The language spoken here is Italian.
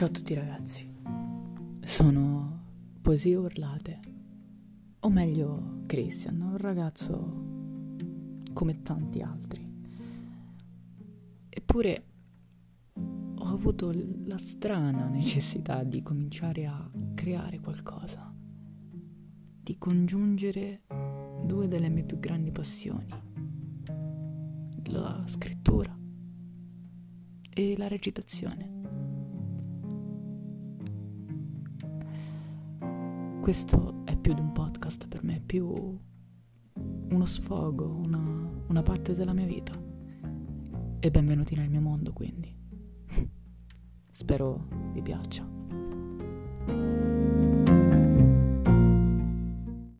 Ciao a tutti ragazzi, sono Poesie Urlate, o meglio Christian, un ragazzo come tanti altri. Eppure ho avuto la strana necessità di cominciare a creare qualcosa, di congiungere due delle mie più grandi passioni, la scrittura e la recitazione. Questo è più di un podcast per me, è più uno sfogo, una, una parte della mia vita. E benvenuti nel mio mondo, quindi. Spero vi piaccia.